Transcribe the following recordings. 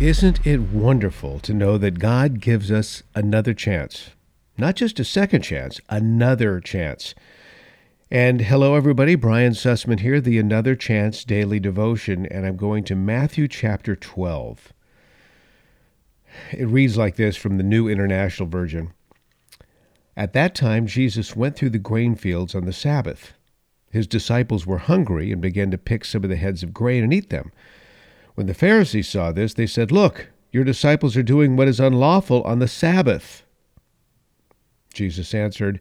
Isn't it wonderful to know that God gives us another chance? Not just a second chance, another chance. And hello, everybody. Brian Sussman here, the Another Chance Daily Devotion, and I'm going to Matthew chapter 12. It reads like this from the New International Version. At that time, Jesus went through the grain fields on the Sabbath. His disciples were hungry and began to pick some of the heads of grain and eat them. When the Pharisees saw this, they said, Look, your disciples are doing what is unlawful on the Sabbath. Jesus answered,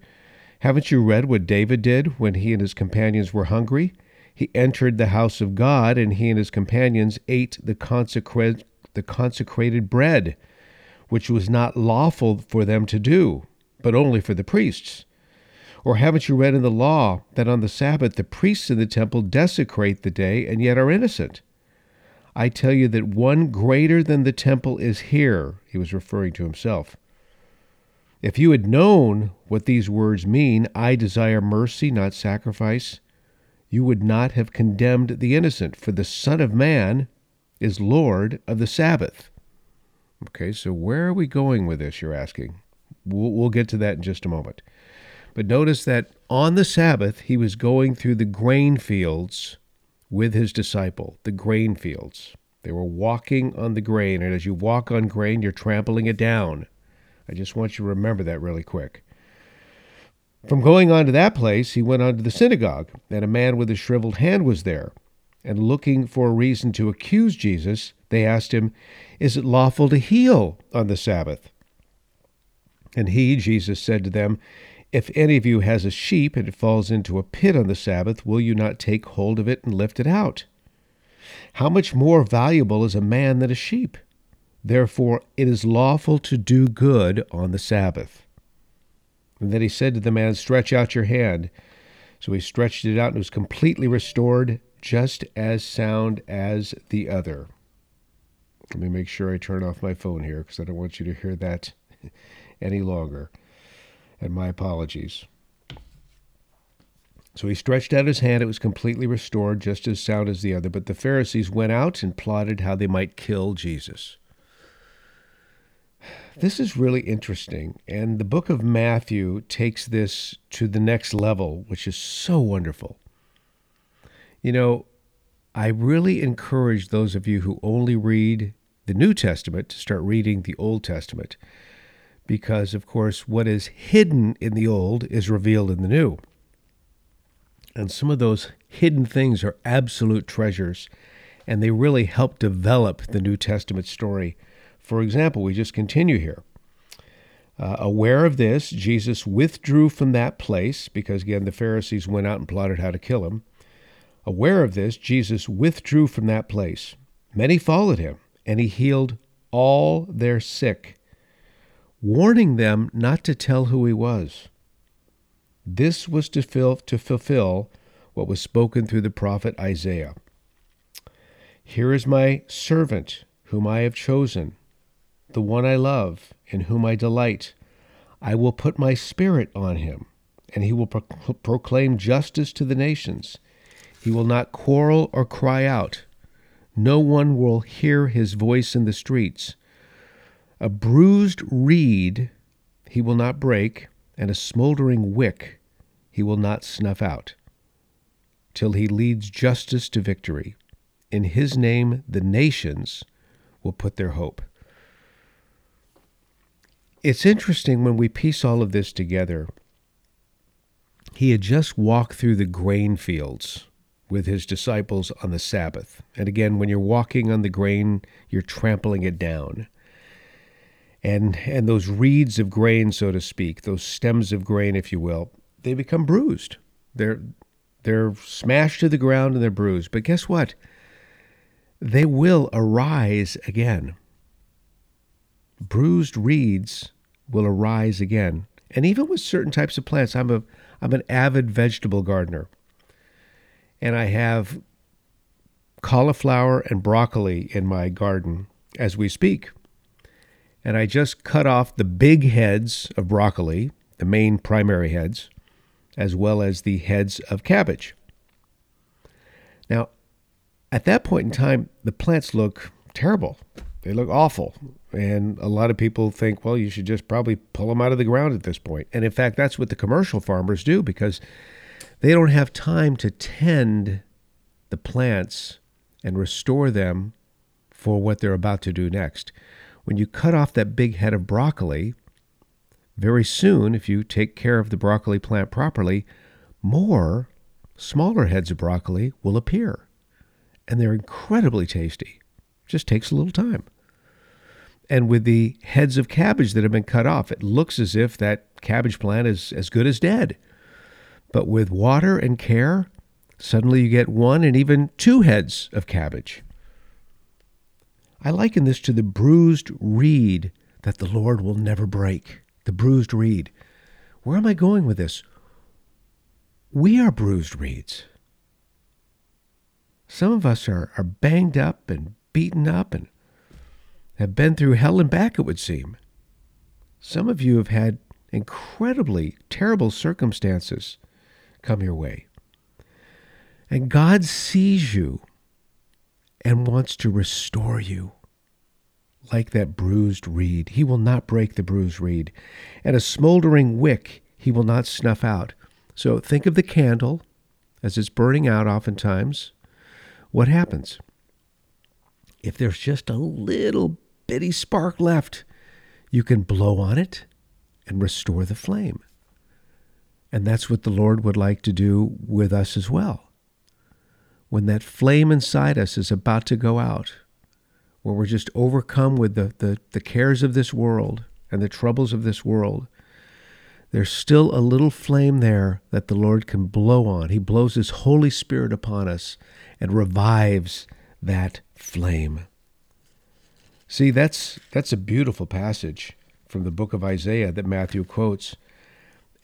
Haven't you read what David did when he and his companions were hungry? He entered the house of God, and he and his companions ate the, consecra- the consecrated bread, which was not lawful for them to do, but only for the priests. Or haven't you read in the law that on the Sabbath the priests in the temple desecrate the day and yet are innocent? I tell you that one greater than the temple is here. He was referring to himself. If you had known what these words mean, I desire mercy, not sacrifice, you would not have condemned the innocent, for the Son of Man is Lord of the Sabbath. Okay, so where are we going with this, you're asking? We'll, we'll get to that in just a moment. But notice that on the Sabbath, he was going through the grain fields with his disciple, the grain fields. They were walking on the grain, and as you walk on grain, you're trampling it down. I just want you to remember that really quick. From going on to that place, he went on to the synagogue, and a man with a shriveled hand was there. And looking for a reason to accuse Jesus, they asked him, Is it lawful to heal on the Sabbath? And he, Jesus, said to them, if any of you has a sheep and it falls into a pit on the Sabbath, will you not take hold of it and lift it out? How much more valuable is a man than a sheep? Therefore, it is lawful to do good on the Sabbath. And then he said to the man, Stretch out your hand. So he stretched it out and was completely restored, just as sound as the other. Let me make sure I turn off my phone here because I don't want you to hear that any longer and my apologies. So he stretched out his hand. It was completely restored, just as sound as the other. But the Pharisees went out and plotted how they might kill Jesus. This is really interesting. And the book of Matthew takes this to the next level, which is so wonderful. You know, I really encourage those of you who only read the New Testament to start reading the Old Testament because, of course, what is hidden in the old is revealed in the new. And some of those hidden things are absolute treasures, and they really help develop the New Testament story. For example, we just continue here. Uh, aware of this, Jesus withdrew from that place because, again, the Pharisees went out and plotted how to kill him. Aware of this, Jesus withdrew from that place. Many followed him, and he healed all their sick warning them not to tell who he was. This was to, fill, to fulfill what was spoken through the prophet Isaiah. Here is my servant, whom I have chosen, the one I love, in whom I delight. I will put my spirit on him, and he will pro- proclaim justice to the nations. He will not quarrel or cry out. No one will hear his voice in the streets. A bruised reed he will not break, and a smoldering wick he will not snuff out, till he leads justice to victory. In his name the nations will put their hope. It's interesting when we piece all of this together. He had just walked through the grain fields with his disciples on the Sabbath. And again, when you're walking on the grain, you're trampling it down and and those reeds of grain, so to speak, those stems of grain, if you will, they become bruised. They're they're smashed to the ground and they're bruised. But guess what? They will arise again. Bruised reeds will arise again. And even with certain types of plants, I'm a I'm an avid vegetable gardener. And I have cauliflower and broccoli in my garden as we speak and I just cut off the big heads of broccoli, the main primary heads, as well as the heads of cabbage. Now, at that point in time, the plants look terrible. They look awful. And a lot of people think, well, you should just probably pull them out of the ground at this point. And in fact, that's what the commercial farmers do because they don't have time to tend the plants and restore them for what they're about to do next. When you cut off that big head of broccoli, very soon, if you take care of the broccoli plant properly, more smaller heads of broccoli will appear. And they're incredibly tasty. Just takes a little time. And with the heads of cabbage that have been cut off, it looks as if that cabbage plant is as good as dead. But with water and care, suddenly you get one and even two heads of cabbage. I liken this to the bruised reed that the Lord will never break. The bruised reed. Where am I going with this? We are bruised reeds. Some of us are, are banged up and beaten up and have been through hell and back, it would seem. Some of you have had incredibly terrible circumstances come your way. And God sees you and wants to restore you like that bruised reed. He will not break the bruised reed. And a smoldering wick he will not snuff out. So think of the candle as it's burning out oftentimes. What happens? If there's just a little bitty spark left, you can blow on it and restore the flame. And that's what the Lord would like to do with us as well. When that flame inside us is about to go out, where we're just overcome with the, the, the cares of this world and the troubles of this world, there's still a little flame there that the Lord can blow on. He blows His Holy Spirit upon us and revives that flame. See, that's that's a beautiful passage from the book of Isaiah that Matthew quotes.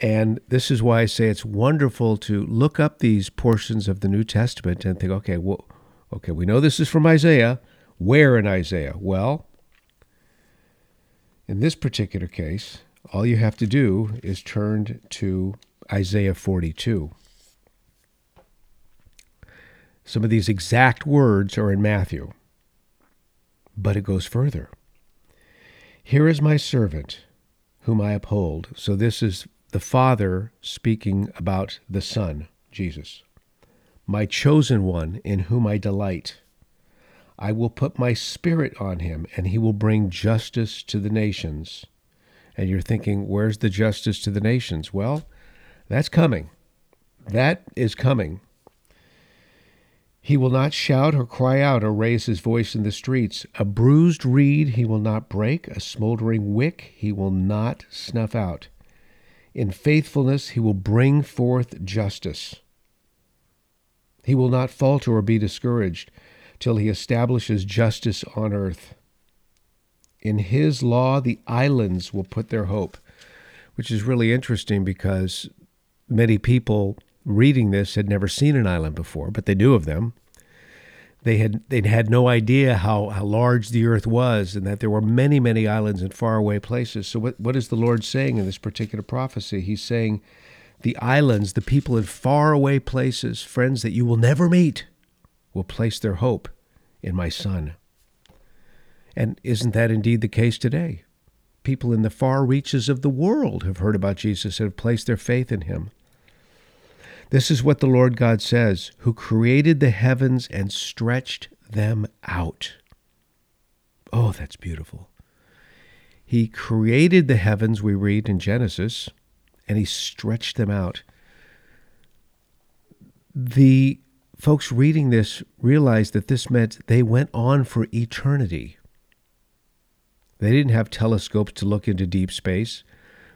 And this is why I say it's wonderful to look up these portions of the New Testament and think, okay, well, okay, we know this is from Isaiah. Where in Isaiah? Well, in this particular case, all you have to do is turn to Isaiah 42. Some of these exact words are in Matthew. But it goes further. Here is my servant, whom I uphold. So this is the Father speaking about the Son, Jesus. My chosen one, in whom I delight. I will put my spirit on him, and he will bring justice to the nations. And you're thinking, where's the justice to the nations? Well, that's coming. That is coming. He will not shout or cry out or raise his voice in the streets. A bruised reed he will not break, a smoldering wick he will not snuff out. In faithfulness he will bring forth justice. He will not falter or be discouraged till he establishes justice on earth. In his law, the islands will put their hope, which is really interesting because many people reading this had never seen an island before, but they knew of them. They had they'd had no idea how, how large the earth was and that there were many, many islands in faraway places. So what, what is the Lord saying in this particular prophecy? He's saying the islands, the people in faraway places, friends that you will never meet, will place their hope in my son. And isn't that indeed the case today? People in the far reaches of the world have heard about Jesus and have placed their faith in him. This is what the Lord God says, who created the heavens and stretched them out. Oh, that's beautiful. He created the heavens, we read in Genesis, and he stretched them out. The folks reading this realized that this meant they went on for eternity. They didn't have telescopes to look into deep space,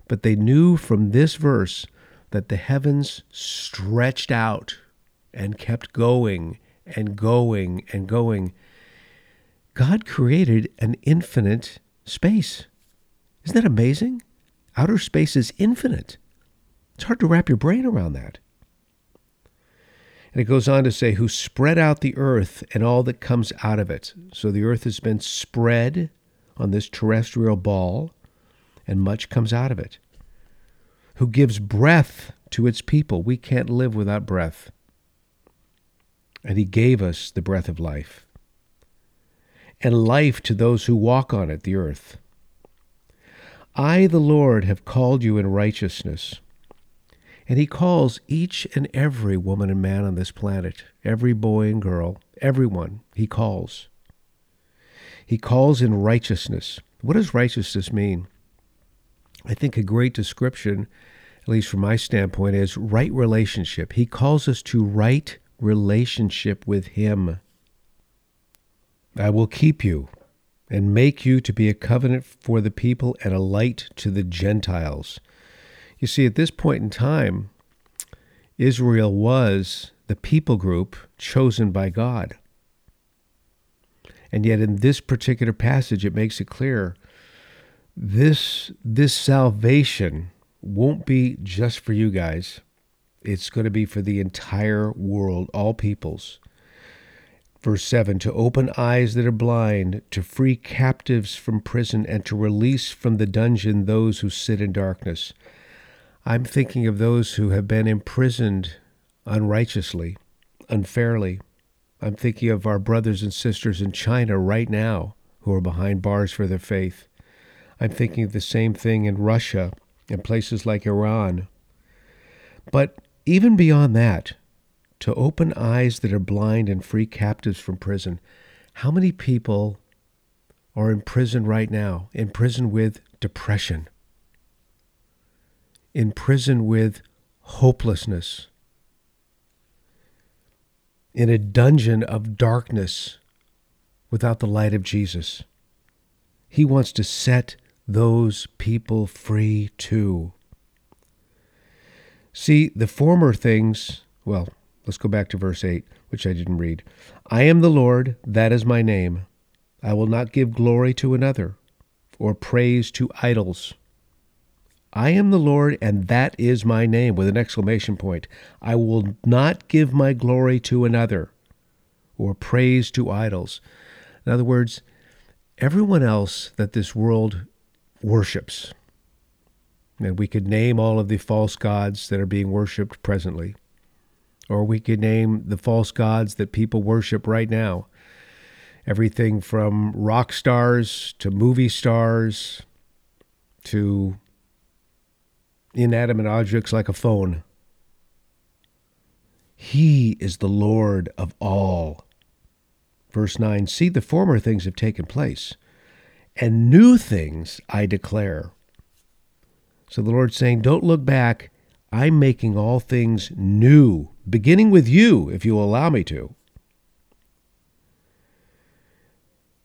but they knew from this verse that the heavens stretched out and kept going and going and going. God created an infinite space. Isn't that amazing? Outer space is infinite. It's hard to wrap your brain around that. And it goes on to say, who spread out the earth and all that comes out of it. So the earth has been spread on this terrestrial ball, and much comes out of it who gives breath to its people. We can't live without breath. And he gave us the breath of life. and life to those who walk on it, the earth. I, the Lord, have called you in righteousness. And he calls each and every woman and man on this planet, every boy and girl, everyone, he calls. He calls in righteousness. What does righteousness mean? I think a great description, at least from my standpoint, is right relationship. He calls us to right relationship with him. I will keep you and make you to be a covenant for the people and a light to the Gentiles. You see, at this point in time, Israel was the people group chosen by God. And yet, in this particular passage, it makes it clear this, this salvation won't be just for you guys, it's going to be for the entire world, all peoples. Verse 7 To open eyes that are blind, to free captives from prison, and to release from the dungeon those who sit in darkness. I'm thinking of those who have been imprisoned unrighteously, unfairly. I'm thinking of our brothers and sisters in China right now who are behind bars for their faith. I'm thinking of the same thing in Russia and places like Iran. But even beyond that, to open eyes that are blind and free captives from prison. How many people are in prison right now, in prison with depression, in prison with hopelessness, in a dungeon of darkness without the light of Jesus? He wants to set those people free too. See, the former things, well, Let's go back to verse 8, which I didn't read. I am the Lord, that is my name. I will not give glory to another, or praise to idols. I am the Lord, and that is my name, with an exclamation point. I will not give my glory to another, or praise to idols. In other words, everyone else that this world worships, and we could name all of the false gods that are being worshiped presently or we could name the false gods that people worship right now. Everything from rock stars to movie stars to inanimate objects like a phone. He is the Lord of all. Verse 9 See, the former things have taken place, and new things I declare. So the Lord's saying, Don't look back. I'm making all things new beginning with you, if you will allow me to.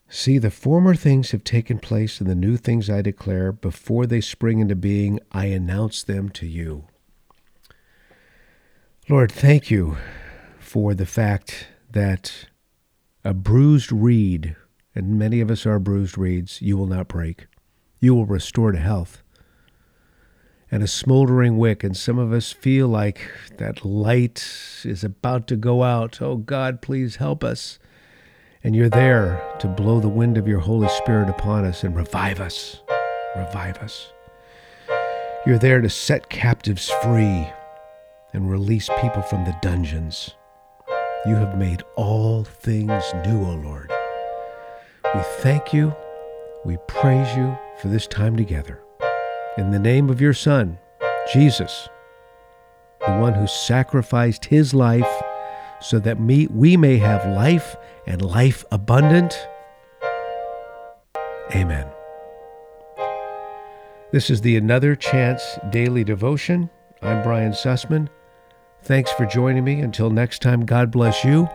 See, the former things have taken place, and the new things I declare, before they spring into being, I announce them to you. Lord, thank you for the fact that a bruised reed, and many of us are bruised reeds, you will not break. You will restore to health and a smoldering wick, and some of us feel like that light is about to go out. Oh God, please help us. And you're there to blow the wind of your Holy Spirit upon us and revive us. Revive us. You're there to set captives free and release people from the dungeons. You have made all things new, O Lord. We thank you. We praise you for this time together. In the name of your Son, Jesus, the one who sacrificed his life so that me, we may have life and life abundant. Amen. This is the Another Chance Daily Devotion. I'm Brian Sussman. Thanks for joining me. Until next time, God bless you,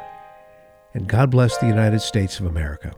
and God bless the United States of America.